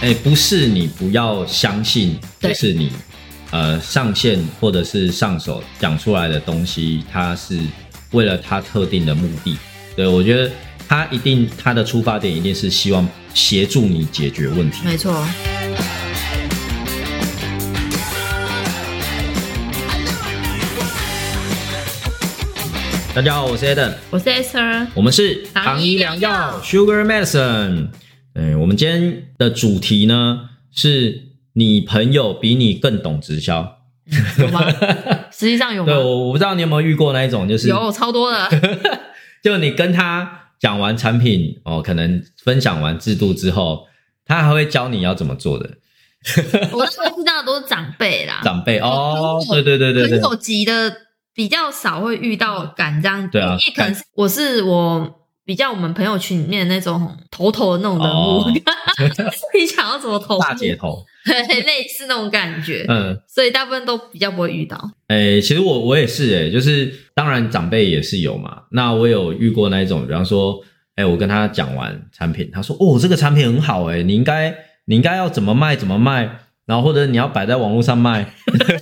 哎，不是你不要相信，就是你呃上线或者是上手讲出来的东西，它是为了它特定的目的。对我觉得他一定他的出发点一定是希望协助你解决问题。没错。大家好，我是 Adam，我是 Esther，我们是糖医良药 Sugar Medicine。嗯，我们今天的主题呢是你朋友比你更懂直销，有吗？实际上有吗？对，我我不知道你有没有遇过那一种，就是有超多的，就你跟他讲完产品哦，可能分享完制度之后，他还会教你要怎么做的。我说是这样，都是长辈啦，长辈哦，对对对对对，很有级的比较少会遇到敢这样，对啊，也可能是我是我。比较我们朋友群里面那种头头的那种人物，你想要怎么头？大姐头，类似那种感觉。嗯，所以大部分都比较不会遇到。哎，其实我我也是哎，就是当然长辈也是有嘛。那我有遇过那一种，比方说，哎，我跟他讲完产品，他说哦，这个产品很好哎，你应该你应该要怎么卖怎么卖，然后或者你要摆在网络上卖，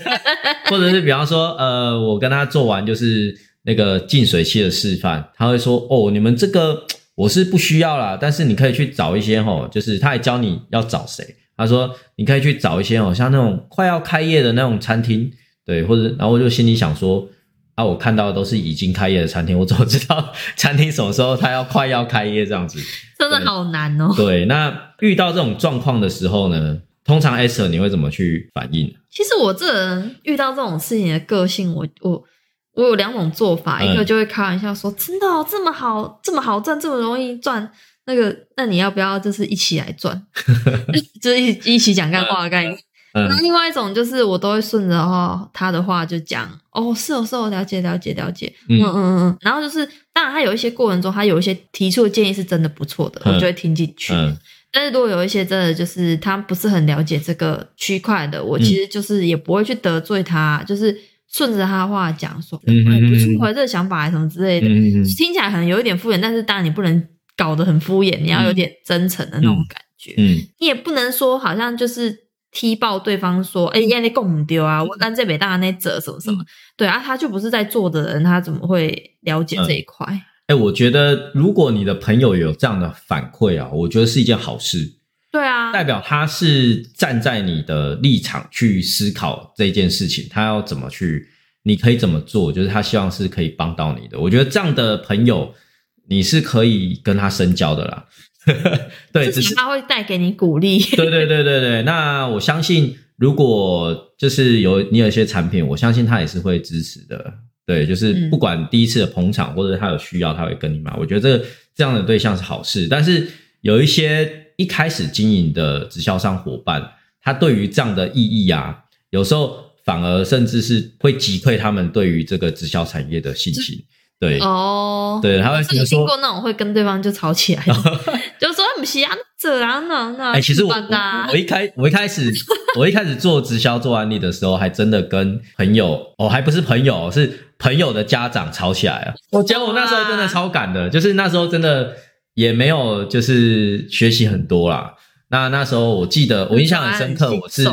或者是比方说，呃，我跟他做完就是。那个净水器的示范，他会说：“哦，你们这个我是不需要啦，但是你可以去找一些吼，就是他还教你要找谁。他说你可以去找一些哦，像那种快要开业的那种餐厅，对，或者然后我就心里想说啊，我看到的都是已经开业的餐厅，我怎么知道餐厅什么时候他要快要开业这样子？真的好难哦。对，那遇到这种状况的时候呢，通常 Esther 你会怎么去反应？其实我这人遇到这种事情的个性，我我。我有两种做法，一个就会开玩笑说：“真的哦，这么好，这么好赚，这么容易赚，那个，那你要不要就是一起来赚？就是一一起讲干话的概念。那另外一种就是我都会顺着哈他的话就讲。哦，是哦是哦，了解了解了解，嗯。嗯嗯。然后就是当然他有一些过程中，他有一些提出的建议是真的不错的，我就会听进去。但是如果有一些真的就是他不是很了解这个区块的，我其实就是也不会去得罪他，就是。顺着他的话讲说，哎，不错，这个想法什么之类的，听起来可能有一点敷衍，但是当然你不能搞得很敷衍，你要有点真诚的那种感觉。嗯，你也不能说好像就是踢爆对方说，哎，压力供丢啊，我让这北大那折什么什么，对啊，他就不是在做的人，他怎么会了解这一块？哎，我觉得如果你的朋友有这样的反馈啊，我觉得是一件好事。对啊，代表他是站在你的立场去思考这件事情，他要怎么去，你可以怎么做，就是他希望是可以帮到你的。我觉得这样的朋友，你是可以跟他深交的啦。对，只是他会带给你鼓励。对对对对对，那我相信，如果就是有你有一些产品，我相信他也是会支持的。对，就是不管第一次的捧场，或者他有需要，他会跟你买。我觉得这这样的对象是好事，但是有一些。一开始经营的直销商伙伴，他对于这样的意义啊，有时候反而甚至是会击溃他们对于这个直销产业的信心。对哦，对，他会觉得说，听过那种会跟对方就吵起来，就说不是啊，这啊那那。哎，其实我我一开我一开始 我一开始做直销做案例的时候，还真的跟朋友哦，还不是朋友，是朋友的家长吵起来了。我觉得我那时候真的超赶的，就是那时候真的。也没有，就是学习很多啦。那那时候我记得，我印象很深刻，我是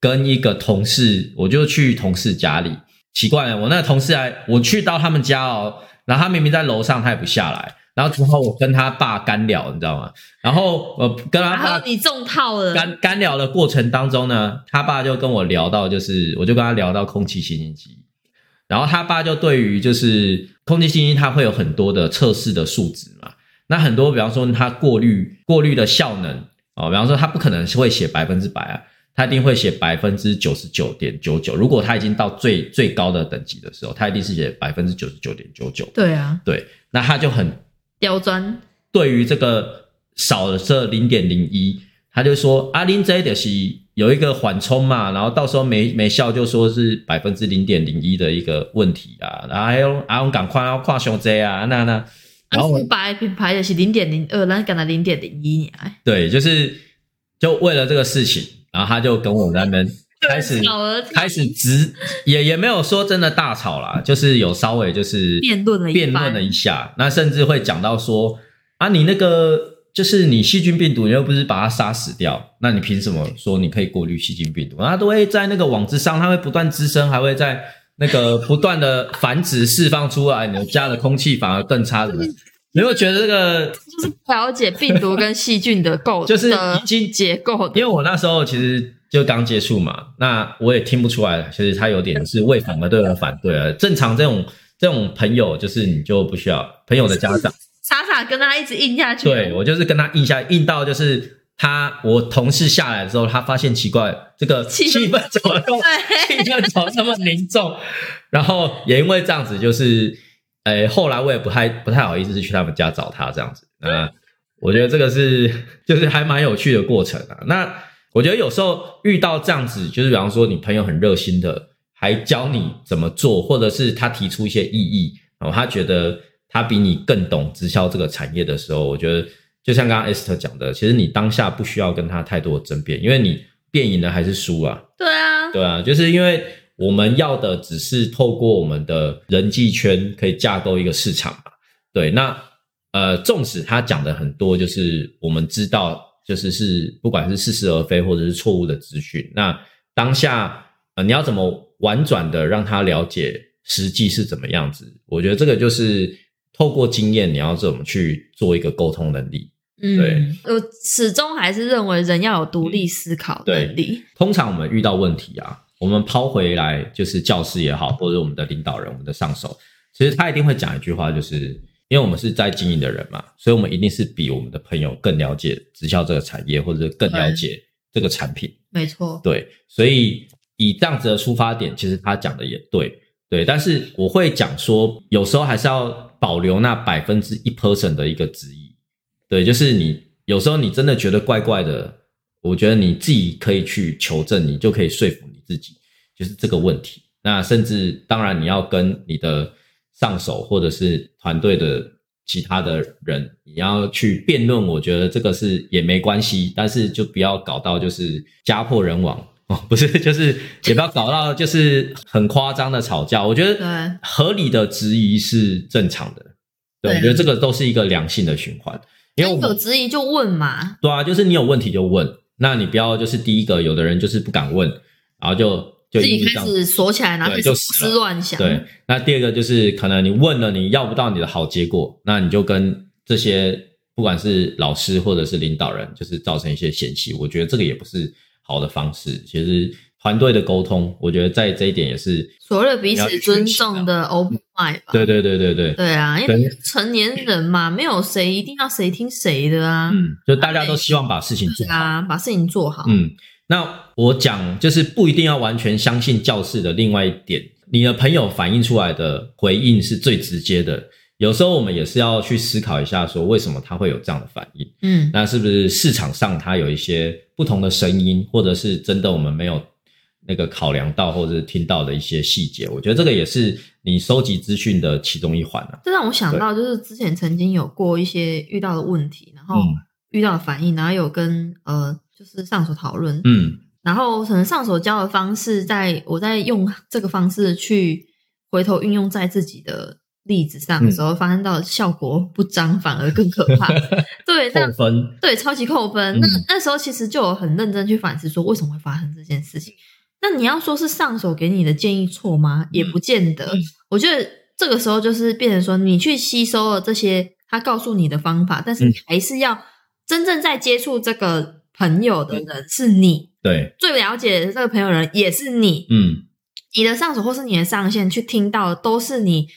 跟一个同事，我就去同事家里。奇怪了，我那个同事还，我去到他们家哦，然后他明明在楼上，他也不下来。然后之后我跟他爸干聊，你知道吗？然后我跟他爸你中套了。干干聊的过程当中呢，他爸就跟我聊到，就是我就跟他聊到空气清新机，然后他爸就对于就是空气清新，它会有很多的测试的数值嘛。那很多，比方说它过滤过滤的效能哦，比方说它不可能是会写百分之百啊，它一定会写百分之九十九点九九。如果他已经到最最高的等级的时候，他一定是写百分之九十九点九九。对啊，对，那他就很刁钻。对于这个少了这零点零一，他就说阿林这的是有一个缓冲嘛，然后到时候没没效就说是百分之零点零一的一个问题啊，然后还有阿勇赶快要跨胸这啊，那那。然后白品牌的是零点零二，那改到零点零一，对，就是就为了这个事情，然后他就跟我在那边开始开始直也也没有说真的大吵啦，就是有稍微就是辩论了辩论了一下，那甚至会讲到说啊，你那个就是你细菌病毒，你又不是把它杀死掉，那你凭什么说你可以过滤细菌病毒？它都会在那个网子上，它会不断滋生，还会在那个不断的繁殖释放出来，你的家的空气反而更差的。你有没有觉得这个就是不了解病毒跟细菌的构，就是的已经结构的因为我那时候其实就刚接触嘛，那我也听不出来，其实他有点是为反而对我反对了。正常这种这种朋友，就是你就不需要朋友的家长，傻傻跟他一直硬下去。对我就是跟他硬下硬到就是他我同事下来之后，他发现奇怪，这个气氛怎么都气，氛怎么这么凝重，然后也因为这样子，就是，诶，后来我也不太不太好意思去他们家找他这样子。那我觉得这个是就是还蛮有趣的过程啊。那我觉得有时候遇到这样子，就是比方说你朋友很热心的，还教你怎么做，或者是他提出一些异议，然后他觉得他比你更懂直销这个产业的时候，我觉得就像刚刚 Esther 讲的，其实你当下不需要跟他太多的争辩，因为你辩赢了还是输啊。对啊，对啊，就是因为我们要的只是透过我们的人际圈可以架构一个市场嘛。对，那呃，纵使他讲的很多，就是我们知道，就是是不管是似是而非或者是错误的资讯，那当下呃你要怎么婉转的让他了解实际是怎么样子？我觉得这个就是透过经验，你要怎么去做一个沟通能力。嗯，对我始终还是认为人要有独立思考能力。通常我们遇到问题啊，我们抛回来就是教师也好，或者我们的领导人、我们的上手，其实他一定会讲一句话，就是因为我们是在经营的人嘛，所以我们一定是比我们的朋友更了解直销这个产业，或者是更了解这个产品。没错，对，所以以这样子的出发点，其实他讲的也对，对。但是我会讲说，有时候还是要保留那百分之一 person 的一个质疑。对，就是你有时候你真的觉得怪怪的，我觉得你自己可以去求证，你就可以说服你自己，就是这个问题。那甚至当然你要跟你的上手或者是团队的其他的人，你要去辩论，我觉得这个是也没关系，但是就不要搞到就是家破人亡哦，不是，就是也不要搞到就是很夸张的吵架。我觉得合理的质疑是正常的，对，对我觉得这个都是一个良性的循环，因为我有们质疑就问嘛。对啊，就是你有问题就问，那你不要就是第一个，有的人就是不敢问，然后就就自己开始锁起来，然后开始胡思乱想。对，那第二个就是可能你问了，你要不到你的好结果，那你就跟这些不管是老师或者是领导人，就是造成一些嫌隙。我觉得这个也不是好的方式。其实团队的沟通，我觉得在这一点也是，所谓的彼此尊重的 open mind 吧。对对对对对，对啊，因为成年人嘛，没有谁一定要谁听谁的啊。嗯，就大家都希望把事情做好。啊，把事情做好。嗯，那我讲就是不一定要完全相信教室的另外一点，你的朋友反映出来的回应是最直接的。有时候我们也是要去思考一下，说为什么他会有这样的反应？嗯，那是不是市场上他有一些不同的声音，或者是真的我们没有那个考量到或者是听到的一些细节？我觉得这个也是你收集资讯的其中一环啊。这让我想到，就是之前曾经有过一些遇到的问题，然后嗯遇到的反应，然后有跟呃，就是上手讨论，嗯然后可能上手教的方式，在我在用这个方式去回头运用在自己的例子上的时候，发现到效果不彰，反而更可怕。对，分，对超级扣分。嗯那那时候其实就有很认真去反思，说为什么会发生这件事情。那你要说是上手给你的建议错吗？也不见得。嗯我觉得这个时候就是变成说，你去吸收了这些他告诉你的方法，但是你嗯还是要真正在接触这个朋友的人是你。对，最了解这个朋友的人也是你，嗯，你的上手或是你的上线去听到的都是你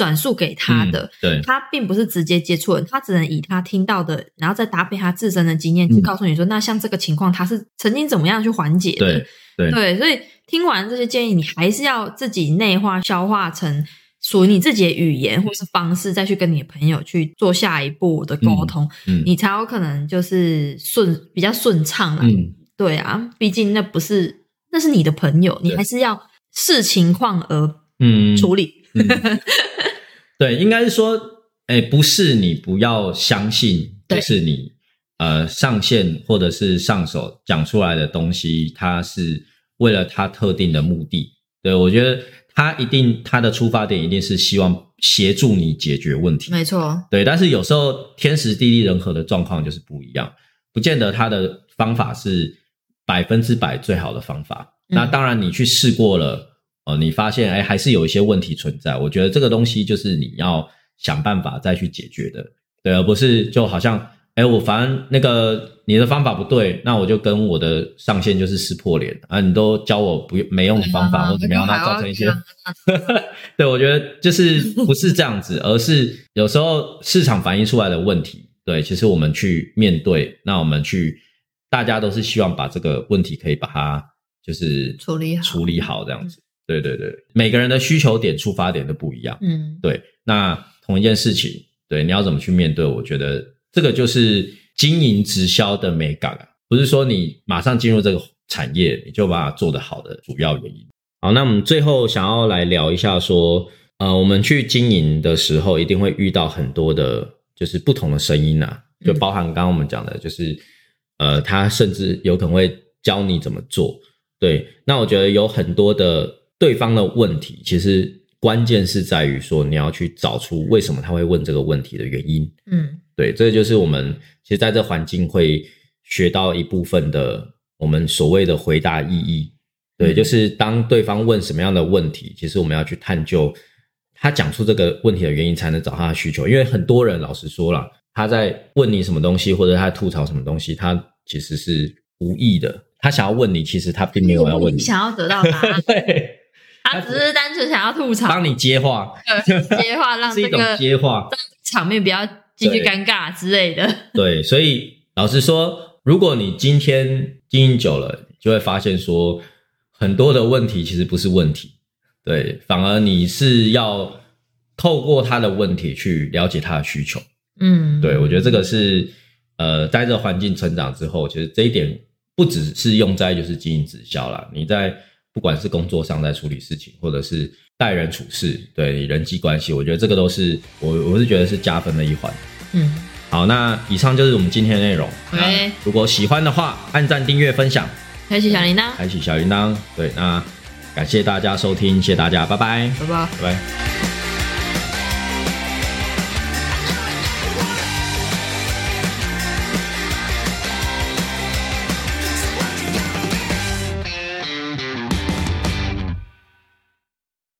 转述给他的，嗯对，他并不是直接接触人，他只能以他听到的，然后再搭配他自身的经验去嗯。告诉你说，那像这个情况他是曾经怎么样去缓解的，对对。对，所以听完这些建议，你还是要自己内化、消化成属于你自己的语言或是方式，再去跟你的朋友去做下一步的沟通，嗯你才有可能就是顺比较顺畅啦。嗯，对啊，毕竟那不是那是你的朋友，你对。还是要视情况而嗯。处理。嗯 对，应该是说，哎，不是你不要相信，对就是你呃上线或者是上手讲出来的东西，它是为了它特定的目的。对我觉得他一定他的出发点一定是希望协助你解决问题。没错，对，但是有时候天时地利人和的状况就是不一样，不见得他的方法是百分之百最好的方法。那当然，你去试过了，哦，你发现哎，还是有一些问题存在。我觉得这个东西就是你要想办法再去解决的，对，而不是就好像哎，我反正那个你的方法不对，那我就跟我的上线就是撕破脸啊！你都教我不没用的方法或怎么样，那造成一些，对我觉得就是不是这样子，而是有时候市场反映出来的问题，对，其实我们去面对，那我们去，大家都是希望把这个问题可以把它。就是处理好，处理好这样子。对对对，每个人的需求点、出发点都不一样。嗯，对。那同一件事情，对你要怎么去面对？我觉得这个就是经营直销的美感啊，不是说你马上进入这个产业你就把它做得好的主要原因。好，那我们最后想要来聊一下，说呃，我们去经营的时候，一定会遇到很多的，就是不同的声音啊，就包含刚刚我们讲的，就是呃，他甚至有可能会教你怎么做。对，那我觉得有很多的对方的问题，其实关键是在于说你要去找出为什么他会问这个问题的原因。嗯，对，这就是我们其实在这环境会学到一部分的我们所谓的回答意义。对，就是当对方问什么样的问题，其实我们要去探究他讲出这个问题的原因，才能找他的需求。因为很多人老实说了，他在问你什么东西，或者他吐槽什么东西，他其实是无意的。他想要问你，其实他并没有要问你，想要得到答案。对，他只是单纯想要吐槽，帮你接话，接话让 这个接话场面不要继续尴尬之类的。对，所以老实说，如果你今天经营久了，就会发现说很多的问题其实不是问题，对，反而你是要透过他的问题去了解他的需求。嗯，对，我觉得这个是呃，在这环境成长之后，其实这一点。不只是用在就是经营直销啦，你在不管是工作上在处理事情，或者是待人处事，对人际关系，我觉得这个都是我我是觉得是加分的一环。嗯，好，那以上就是我们今天的内容。OK，如果喜欢的话，按赞、订阅、分享，开启小铃铛，开启小铃铛。对，那感谢大家收听，谢谢大家，拜拜，拜拜，拜拜。